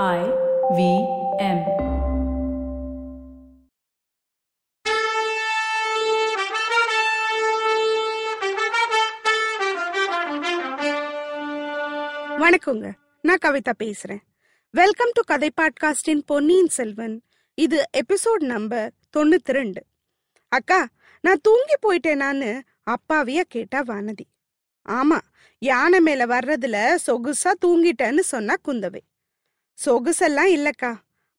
I V M. வணக்கங்க. நான் கவிதா பேசுறேன். வெல்கம் டு கதை பாட்காஸ்டின் பொன்னியின் செல்வன். இது எபிசோட் நம்பர் தொண்ணூத்தி ரெண்டு அக்கா நான் தூங்கி போயிட்டேனான்னு அப்பாவியா கேட்டா வானதி. ஆமா யானை மேல வர்றதுல சொகுசா தூங்கிட்டேன்னு சொன்னா குந்தவை. சொகுசெல்லாம் இல்லக்கா.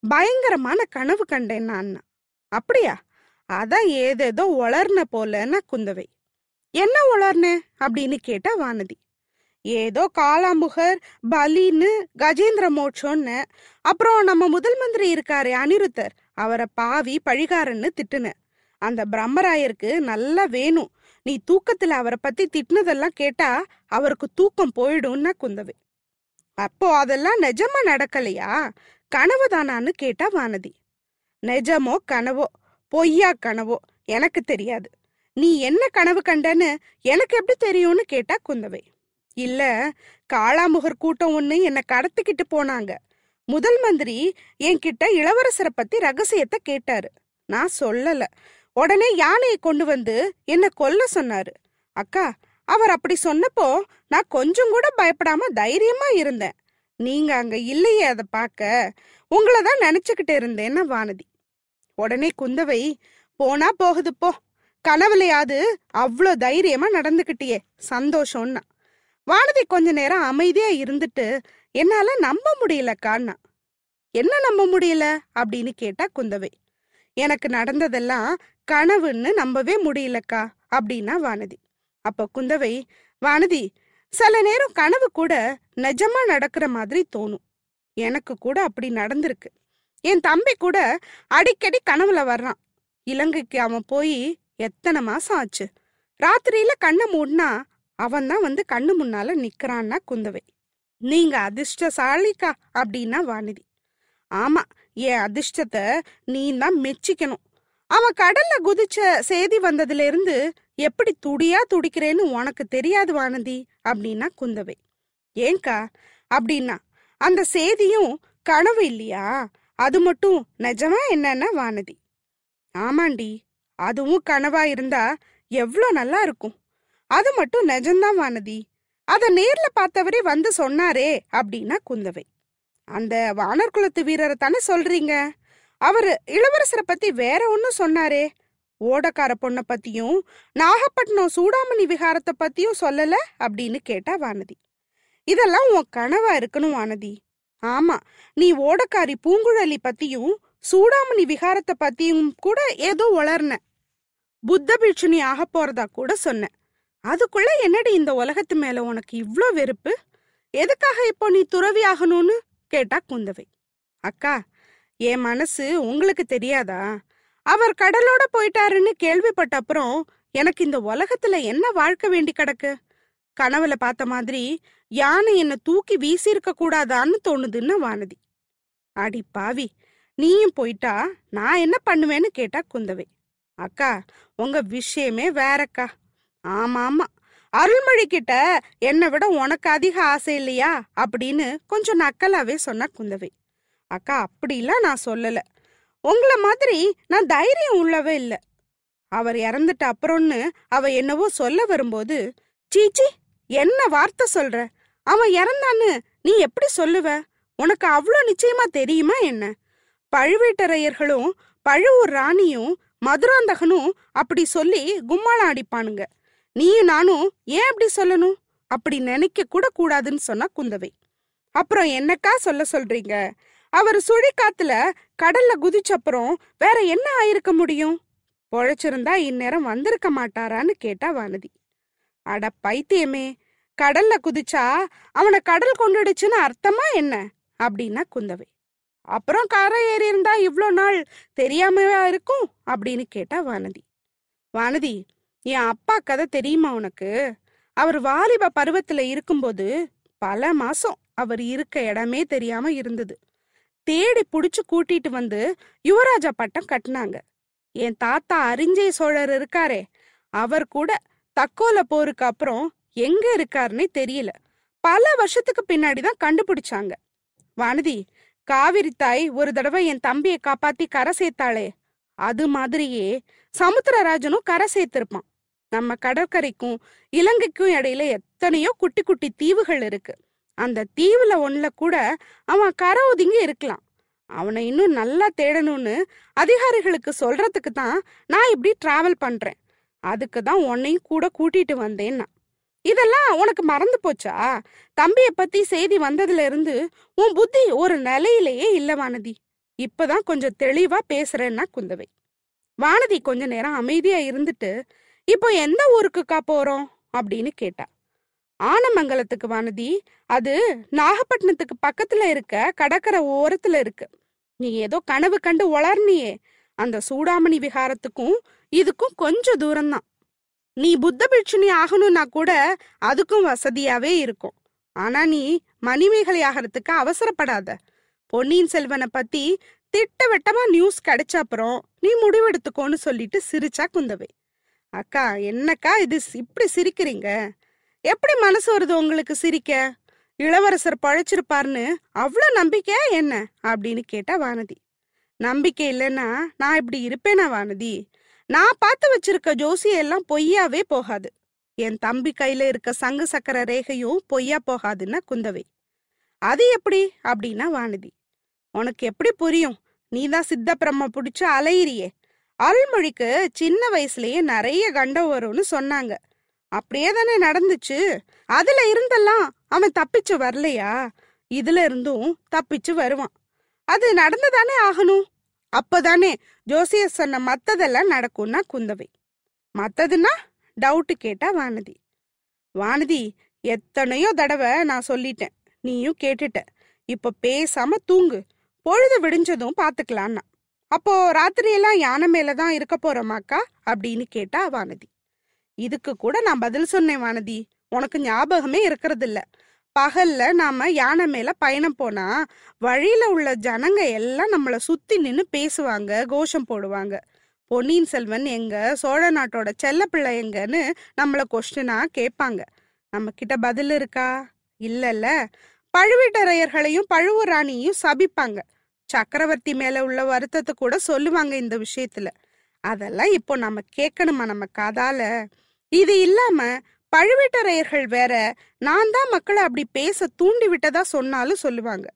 பயங்கரமான கனவு கண்டேன் நான். அப்படியா? அதான் ஏதேதோ உளர்ன போலன்னா குந்தவை. என்ன உளர்ன? அப்படின்னு கேட்டா வானதி. ஏதோ காலாமுகர் பலின்னு கஜேந்திர மோட்சோன்னு. அப்புறம் நம்ம முதல் மந்திரி இருக்காரு அனிருத்தர். அவரை பாவி பழிகாரன்னு திட்டுன. அந்த பிரம்மராயருக்கு நல்லா வேணும். நீ தூக்கத்துல அவரை பத்தி திட்டினதெல்லாம் கேட்டா அவருக்கு தூக்கம் போயிடும்னா குந்தவை. அப்போ அதெல்லாம் நிஜமா நடக்கலையா? கனவு தானான்னு கேட்டா வானதி. நிஜமோ கனவோ? பொய்யா கனவோ? எனக்கு தெரியாது. நீ என்ன கனவு கண்டன்னு எனக்கு எப்படி தெரியும்னு கேட்டா குந்தவை. இல்ல காளாமுகர் கூட்டம் ஒண்ணு என்னை கடத்திக்கிட்டு போனாங்க. முதல் மந்திரி என்கிட்ட இளவரசரை பத்தி ரகசியத்தை கேட்டாரு. நான் சொல்லல. உடனே யானையை கொண்டு வந்து என்ன கொல்ல சொன்னாரு. அக்கா அவர் அப்படி சொன்னப்போ நான் கொஞ்சம் கூட பயப்படாம தைரியமா இருந்தேன். நீங்க அங்க இல்லையே அதை பார்க்க உங்களை தான் நினைச்சுக்கிட்டு இருந்தேன்னா வானதி. உடனே குந்தவை போனா போகுது போ. கனவுலையாவது அவ்வளோ தைரியமா நடந்துக்கிட்டியே சந்தோஷம்னா. வானதி கொஞ்ச நேரம் அமைதியா இருந்துட்டு என்னால நம்ப முடியலக்கான்னா. என்ன நம்ப முடியல? அப்படின்னு கேட்டா குந்தவை. எனக்கு நடந்ததெல்லாம் கனவுன்னு நம்பவே முடியலக்கா அப்படின்னா வானதி. அப்ப குந்தவை வானதி சில நேரம் கனவு கூட நிஜமா நடக்கிற மாதிரி தோணும். எனக்கு கூட அப்படி நடந்திருக்கு. என் தம்பி கூட அடிக்கடி கனவுல வர்றான். இலங்கைக்கு அவன் போய் எத்தனை மாசம் ஆச்சு? ராத்திரியில கண்ணை மூடினா அவன் தான் வந்து கண்ணு முன்னால நிக்கிறான்னா குந்தவை. நீங்க அதிர்ஷ்டசாலிக்கா அப்படின்னா வானதி. ஆமா என் அதிர்ஷ்டத்தை நீ தான் மெச்சிக்கணும். அவன் கடல்ல குதிச்ச செய்தி வந்ததுல இருந்து எப்படி துடியா துடிக்கிறேன்னு உனக்கு தெரியாது வானதி அப்படின்னா குந்தவை. ஏங்கா அப்படின்னா அந்த செய்தியும் கனவு இல்லையா? அது மட்டும் நிஜமா என்னன்னா வானதி? ஆமாண்டி அதுவும் கனவா இருந்தா எவ்வளோ நல்லா இருக்கும். அது மட்டும் நிஜம்தான் வானதி. அத நேர்ல பார்த்தவரே வந்து சொன்னாரே அப்படின்னா குந்தவை. அந்த வானர் குலத்து வீரரை தானே சொல்றீங்க? அவரு இளவரசரை பத்தி வேற ஒன்னும் சொன்னாரே. ஓடக்கார பொண்ணை பத்தியும் நாகப்பட்டினம் சூடாமணி விகாரத்தை பத்தியும் சொல்லல அப்படின்னு கேட்டா வானதி. இதெல்லாம் உன் கனவா இருக்கணும் வானதி. ஆமா நீ ஓடக்காரி பூங்குழலி பத்தியும் சூடாமணி விகாரத்தை பத்தியும் கூட ஏதோ உளர்ன. புத்த பிட்சுனி ஆக போறதா கூட சொன்ன. அதுக்குள்ள என்னடி இந்த உலகத்து மேல உனக்கு இவ்ளோ வெறுப்பு? எதுக்காக இப்போ நீ துறவி ஆகணும்னு கேட்டா குந்தவை. அக்கா என் மனசு உங்களுக்கு தெரியாதா? அவர் கடலோட போயிட்டாருன்னு கேள்விப்பட்ட அப்புறம் எனக்கு இந்த உலகத்துல என்ன வாழ்க்கை வேண்டி கிடக்கு? கனவுல பார்த்த மாதிரி யானை என்னை தூக்கி வீசியிருக்க கூடாதான்னு தோணுதுன்னு வானதி. அடி பாவி நீயும் போயிட்டா நான் என்ன பண்ணுவேன்னு கேட்டா குந்தவை. அக்கா உங்க விஷயமே வேறக்கா. ஆமா ஆமா அருள்மொழி கிட்ட என்னை விட உனக்கு அதிக ஆசை இல்லையா? அப்படின்னு கொஞ்சம் நக்கலாவே சொன்னா குந்தவை. அக்கா அப்படிலாம் நான் சொல்லல. உங்களை மாதிரி நான் தைரியம் உள்ளவே இல்ல. அவர் இறந்துட்ட அப்புறம்னு அவ என்னவோ சொல்ல வரும்போது சீச்சி என்ன வார்த்தை சொல்ற? அவன் இறந்தான்னு நீ எப்படி சொல்லுவ? உனக்கு அவ்வளோ நிச்சயமா தெரியுமா என்ன? பழுவேட்டரையர்களும் பழுவூர் ராணியும் மதுராந்தகனும் அப்படி சொல்லி கும்மாளம் அடிப்பானுங்க. நீயும் நானும் ஏன் அப்படி சொல்லணும்? அப்படி நினைக்க கூட கூடாதுன்னு சொன்னா குந்தவை. அப்புறம் என்னக்கா சொல்ல சொல்றீங்க? அவர் சுழிக்காத்துல கடல்ல குதிச்சப்புறம் வேற என்ன ஆயிருக்க முடியும்? பொழைச்சிருந்தா இந்நேரம் வந்திருக்க மாட்டாரான்னு கேட்டா வானதி. அட பைத்தியமே கடல்ல குதிச்சா அவனை கடல் கொண்டுடுச்சுன்னு அர்த்தமா என்ன? அப்படின்னா குந்தவை. அப்புறம் கரை ஏறி இருந்தா இவ்வளோ நாள் தெரியாமவா இருக்கும்? அப்படின்னு கேட்டா வானதி. வானதி என் அப்பா கதை தெரியுமா உனக்கு? அவர் வாலிப பருவத்துல இருக்கும்போது பல மாசம் அவர் இருக்க இடமே தெரியாம இருந்தது. தேடி புடிச்சு கூட்டிட்டு வந்து யுவராஜா பட்டம் கட்டினாங்க. என் தாத்தா அரிஞ்சய சோழர் இருக்காரே அவர் கூட தக்கோல போருக்கு அப்புறம் எங்க இருக்காருன்னே தெரியல. பல வருஷத்துக்கு பின்னாடி தான் கண்டுபிடிச்சாங்க. வானதி காவிரி தாய் ஒரு தடவை என் தம்பியை காப்பாத்தி கரை சேர்த்தாளே அது மாதிரியே சமுத்திரராஜனும் கரை சேர்த்திருப்பான். நம்ம கடற்கரைக்கும் இலங்கைக்கும் இடையில எத்தனையோ குட்டி குட்டி தீவுகள் இருக்கு. அந்த தீவுல ஒண்ணுல கூட அவன் கரை ஒதுங்கி இருக்கலாம். அவனை இன்னும் நல்லா தேடணும்னு அதிகாரிகளுக்கு சொல்றதுக்கு தான் நான் இப்படி டிராவல் பண்றேன். அதுக்கு தான் உன்னையும் கூட கூட்டிட்டு வந்தேன்னா. இதெல்லாம் உனக்கு மறந்து போச்சா? தம்பிய பத்தி செய்தி வந்ததுல இருந்து உன் புத்தி ஒரு நிலையிலேயே இல்ல வானதி. இப்பதான் கொஞ்சம் தெளிவா பேசுறேன்னா குந்தவை. வானதி கொஞ்ச நேரம் அமைதியா இருந்துட்டு இப்போ எந்த ஊருக்குக்கா போறோம்? அப்படின்னு கேட்டா. ஆனமங்கலத்துக்கு வானதி அது நாகப்பட்டினத்துக்கு பக்கத்துல இருக்க கடற்கரை ஓரத்துல இருக்கு. நீ ஏதோ கனவு கண்டு வளர்னியே அந்த சூடாமணி விகாரத்துக்கும் இதுக்கும் கொஞ்சம் தூரம்தான் நீ புத்த பிட்சுனி ஆகணும்னா கூட அதுக்கும் வசதியாவே இருக்கும். ஆனா நீ மணிமேகலை ஆகிறதுக்கு அவசரப்படாத. பொன்னியின் செல்வனை பத்தி திட்டவட்டமா நியூஸ் கிடைச்ச அப்புறம் நீ முடிவெடுத்துக்கோன்னு சொல்லிட்டு சிரிச்சா குந்தவை. அக்கா என்னக்கா இது இப்படி சிரிக்கிறீங்க? எப்படி மனசு வருது உங்களுக்கு சிரிக்க? இளவரசர் பழைச்சிருப்பார்னு அவ்வளோ நம்பிக்கையா என்ன? அப்படின்னு கேட்டா வானதி. நம்பிக்கை இல்லைன்னா நான் இப்படி இருப்பேனா வானதி? நான் பார்த்து வச்சிருக்க ஜோசியெல்லாம் எல்லாம் பொய்யாவே போகாது. என் தம்பி கையில இருக்க சங்கு சக்கர ரேகையும் பொய்யா போகாதுன்னா குந்தவை. அது எப்படி? அப்படின்னா வானதி. உனக்கு எப்படி புரியும்? நீதான் சித்த பிரம்ம பிடிச்சு அலையிறியே. அருள்மொழிக்கு சின்ன வயசுலயே நிறைய கண்டம் வரும்னு சொன்னாங்க. அப்படியே தானே நடந்துச்சு. அதுல இருந்தெல்லாம் அவன் தப்பிச்சு வரலையா? இதுல இருந்தும் தப்பிச்சு வருவான். அது நடந்துதானே ஆகணும்? அப்போதானே ஜோசியர் சொன்ன மத்ததெல்லாம் நடக்கும்னா குந்தவை. மத்ததுன்னா டவுட்டு கேட்டா வானதி. வானதி எத்தனையோ தடவை நான் சொல்லிட்டேன். நீயும் கேட்டுட்ட. இப்ப பேசாம தூங்கு. பொழுது விடிஞ்சதும் பாத்துக்கலான்னா. அப்போ ராத்திரியெல்லாம் யானை மேலதான் இருக்க போறோமாக்கா? அப்படின்னு கேட்டா வானதி. இதுக்கு கூட நான் பதில் சொன்னேன் வானதி. உனக்கு ஞாபகமே இருக்கிறது இல்ல பகல்ல நாம யானை மேல பயணம் போனா வழியில உள்ள ஜனங்க எல்லாம் நம்மள சுத்தி நின்னு பேசுவாங்க கோஷம் போடுவாங்க. பொன்னியின் செல்வன் எங்க சோழ நாட்டோட செல்ல பிள்ளை எங்கன்னு நம்மள கொஸ்டினா கேட்பாங்க. நம்ம கிட்ட பதில் இருக்கா? இல்லல்ல. பழுவேட்டரையர்களையும் பழுவூர் ராணியையும் சபிப்பாங்க. சக்கரவர்த்தி மேல உள்ள வருத்தத்தை கூட சொல்லுவாங்க இந்த விஷயத்துல. அதெல்லாம் இப்போ நம்ம கேட்கணுமா நம்ம காதால? இது இல்லாம பழுவேட்டரையர்கள் வேற நான் தான் மக்களை அப்படி பேச தூண்டி விட்டதா சொன்னாலும் சொல்லுவாங்க.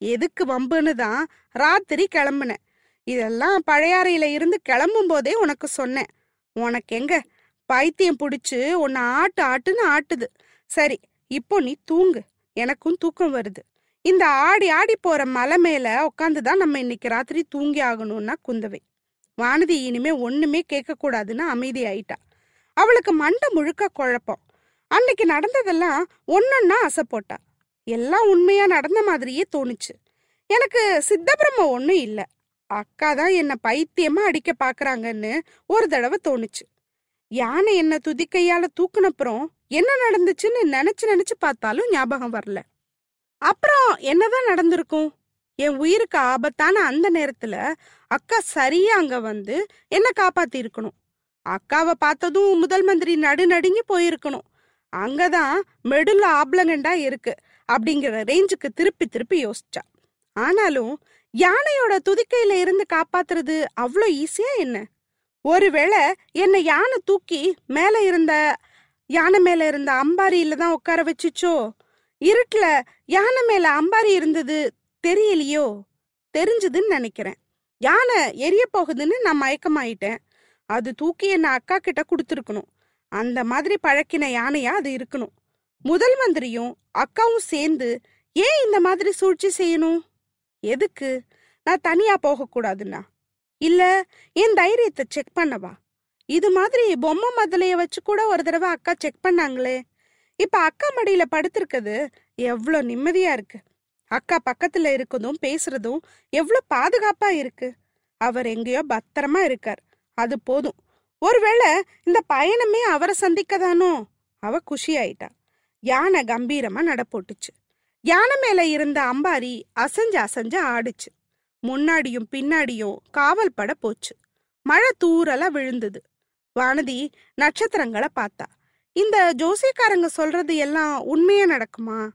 எதுக்கு வம்புன்னு தான் ராத்திரி கிளம்புனேன். இதெல்லாம் பழையாறையில இருந்து கிளம்பும் போதே உனக்கு சொன்னேன். உனக்கு எங்க? பைத்தியம் பிடிச்சு உன்னை ஆட்டு ஆட்டுன்னு ஆட்டுது. சரி இப்போ நீ தூங்கு. எனக்கும் தூக்கம் வருது. இந்த ஆடி ஆடி போற மலை மேல உட்காந்துதான் நம்ம இன்னைக்கு ராத்திரி தூங்கி ஆகணும்னா குந்தவை. வானதி இனிமே ஒண்ணுமே கேட்க கூடாதுன்னு அமைதி ஆயிட்டா அவளுக்கு மண்டை முழுக்க குழப்பம். அன்னைக்கு நடந்ததெல்லாம் ஒன்னொன்னா அசைப்போட்டா எல்லாம் உண்மையா நடந்த மாதிரியே தோணுச்சு. எனக்கு சித்தபிரம ஒன்றும் இல்லை. அக்கா தான் என்ன பைத்தியமா அடிக்க பாக்குறாங்கன்னு ஒரு தடவை தோணுச்சு. யானை என்ன துதிக்கையால தூக்குனப்புறம் என்ன நடந்துச்சுன்னு நினைச்சு நினைச்சு பார்த்தாலும் ஞாபகம் வரல. அப்புறம் என்னதான் நடந்திருக்கும்? என் உயிருக்கு ஆபத்தான அந்த நேரத்துல அக்கா சரியா அங்க வந்து என்ன காப்பாத்தி இருக்கணும் அக்காவை பார்த்ததும் முதல் மந்திரி நடுநடுங்கி போயிருக்கணும். அங்கதான் மெடுல ஆப்லங்கண்டா இருக்கு அப்படிங்கிற ரேஞ்சுக்கு திருப்பி திருப்பி யோசிச்சா. ஆனாலும் யானையோட துதிக்கையில இருந்து காப்பாத்துறது அவ்வளோ ஈஸியா என்ன? ஒருவேளை என்னை யானை தூக்கி மேல இருந்த யானை மேல இருந்த அம்பாரியில தான் உட்கார வச்சுச்சோ? இருட்டில் யானை மேல அம்பாரி இருந்தது தெரியலையோ? தெரிஞ்சதுன்னு நினைக்கிறேன். யானை எரிய போகுதுன்னு நான் மயக்கமாயிட்டேன். அது தூக்கி என்ன அக்கா கிட்ட கொடுத்துருக்கணும். அந்த மாதிரி பழக்கின யானையா அது இருக்கணும். முதல் மந்திரியும் அக்காவும் சேர்ந்து ஏன் இந்த மாதிரி சூழ்ச்சி செய்யணும்? எதுக்கு? நான் தனியா போகக்கூடாதுன்னா இல்ல என் தைரியத்தை செக் பண்ணவா? இது மாதிரி பொம்மை மதலைய வச்சு கூட ஒரு தடவை அக்கா செக் பண்ணாங்களே. இப்ப அக்கா மடியில படுத்திருக்கிறது எவ்வளோ நிம்மதியா இருக்கு. அக்கா பக்கத்துல இருக்கதும் பேசுறதும் எவ்வளோ பாதுகாப்பா இருக்கு. அவர் எங்கேயோ பத்திரமா இருக்கார். அது போதும். ஒருவேளை இந்த பயணமே அவரை சந்திக்கதானோ? அவ குஷி ஆயிட்டா யானை கம்பீரமா நடப்போட்டுச்சு யானை மேல இருந்த அம்பாரி அசஞ்சு அசஞ்சு ஆடுச்சு. முன்னாடியும் பின்னாடியும் காவல் பட போச்சு. மழை தூரலா விழுந்தது. வானதி நட்சத்திரங்களை பார்த்தா. இந்த ஜோசியக்காரங்க சொல்றது எல்லாம் உண்மையா நடக்குமா?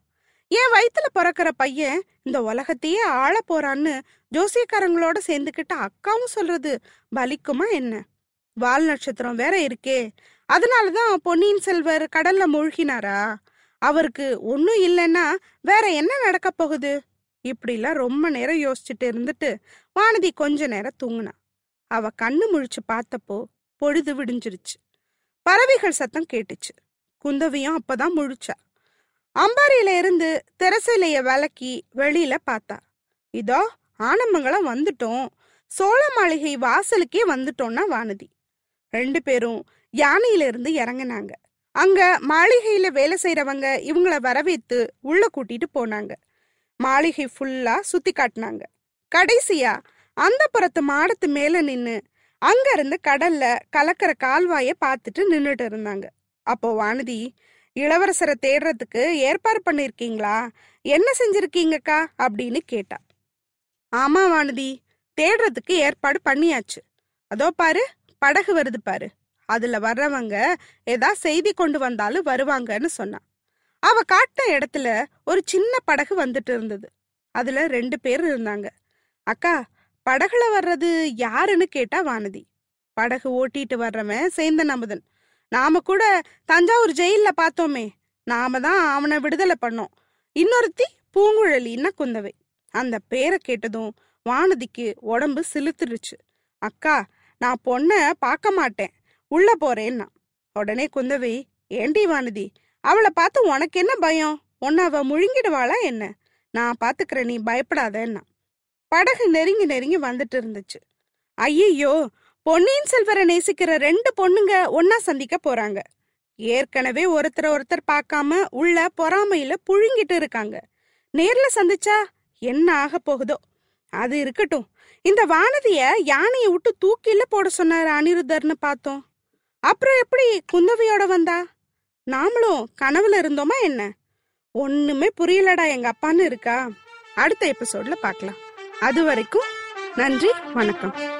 என் வயித்துல பிறக்கிற பையன் இந்த உலகத்தையே ஆள போறான்னு ஜோசியக்காரங்களோட சேர்ந்துக்கிட்ட அக்காவும் சொல்றது. பலிக்குமா என்ன? வால் நட்சத்திரம் வேற இருக்கே. அதனாலதான் பொன்னியின் செல்வர் கடல்ல மூழ்கினாரா? அவருக்கு ஒன்னும் இல்லைன்னா வேற என்ன நடக்க போகுது? இப்படிலாம் ரொம்ப நேரம் யோசிச்சுட்டு இருந்துட்டு வானதி கொஞ்ச நேரம் தூங்குனா. அவ கண்ணு முழிச்சு பார்த்தப்போ பொழுது விடிஞ்சிருச்சு. பறவைகள் சத்தம் கேட்டுச்சு. குந்தவியும் அப்பதான் முழிச்சா. அம்பாரியில இருந்து தெரசிலைய விளக்கி வெளியில பார்த்தா இதோ ஆனமங்கலம் வந்துட்டோம். சோழ மாளிகை வாசலுக்கே வந்துட்டோம்னா வானதி. ரெண்டு பேரும் யானையில இருந்து இறங்குனாங்க. அங்க மாளிகையில வேலை செய்யறவங்க இவங்கள வரவேத்து உள்ள கூட்டிட்டு போனாங்க. மாளிகை ஃபுல்லா சுத்தி காட்டினாங்க. கடைசியா அந்த புறத்து மாடத்து மேல நின்னு அங்க இருந்து கடல்ல கலக்கிற கால்வாய பார்த்துட்டு நின்னுட்டு இருந்தாங்க. அப்போ வானதி இளவரசரை தேடுறதுக்கு ஏற்பாடு பண்ணிருக்கீங்களா? என்ன செஞ்சிருக்கீங்கக்கா? அப்படின்னு கேட்டா. ஆமா வானதி. தேடுறதுக்கு ஏற்பாடு பண்ணியாச்சு. அதோ பாரு படகு வருது பாரு. அதுல வர்றவங்க ஏதா செய்தி கொண்டு வந்தாலும் வருவாங்கன்னு சொன்னா. அவ காட்டின இடத்துல ஒரு சின்ன படகு வந்துட்டு இருந்தது. அதுல ரெண்டு பேர் இருந்தாங்க. அக்கா படகுல வர்றது யாருன்னு கேட்டா வானதி. படகு ஓட்டிட்டு வர்றவன் சேந்தன் அமுதன். நாம கூட தஞ்சாவூர் ஜெயில்ல பார்த்தோமே நாம தான் அவனை விடுதலை பண்ணோம். இன்னொருத்தி பூங்குழலின்னா குந்தவை. அந்த பேரை கேட்டதும் வானதிக்கு உடம்பு சிலுத்துருச்சு. அக்கா நான் பொண்ண பார்க்க மாட்டேன். உள்ள போறேன்னா. உடனே குந்தவை ஏண்டி வானதி அவளை பார்த்து உனக்கு என்ன பயம்? ஒன்னு அவ முழுங்கிடுவாளா என்ன? நான் பாத்துக்கிறேன் நீ பயப்படாதேன்னா. படகு நெருங்கி நெருங்கி வந்துட்டு இருந்துச்சு. ஐயையோ பொன்னியின் செல்வரை நேசிக்கிற ரெண்டு பொண்ணுங்க ஒன்னா சந்திக்க போறாங்க. ஏற்கனவே ஒருத்தர் ஒருத்தர் பார்க்காம உள்ள பொறாமையில புழுங்கிட்டு இருக்காங்க. நேர்ல சந்திச்சா என்ன ஆக போகுதோ? அது இருக்கட்டும். இந்த வானதிய யானையை விட்டு தூக்கில போட சொன்னார் அனிருத்தர்னு பார்த்தோம். அப்புறம் எப்படி குந்தவையோட வந்தா? நாமளும் கனவுல இருந்தோமா என்ன? ஒண்ணுமே புரியலடா எங்க அப்பான்னு இருக்கா? அடுத்த எபிசோட்ல பார்க்கலாம். அது வரைக்கும் நன்றி வணக்கம்.